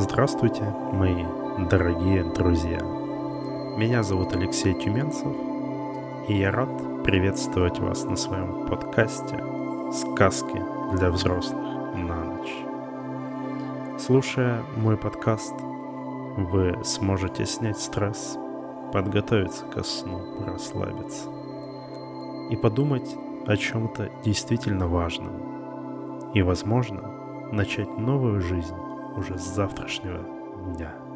Здравствуйте, мои дорогие друзья. Меня зовут Алексей Тюменцев, и я рад приветствовать вас на своем подкасте «Сказки для взрослых на ночь». Слушая мой подкаст, вы сможете снять стресс, подготовиться ко сну, расслабиться и подумать о чем-то действительно важном и, возможно, начать новую жизнь уже с завтрашнего дня.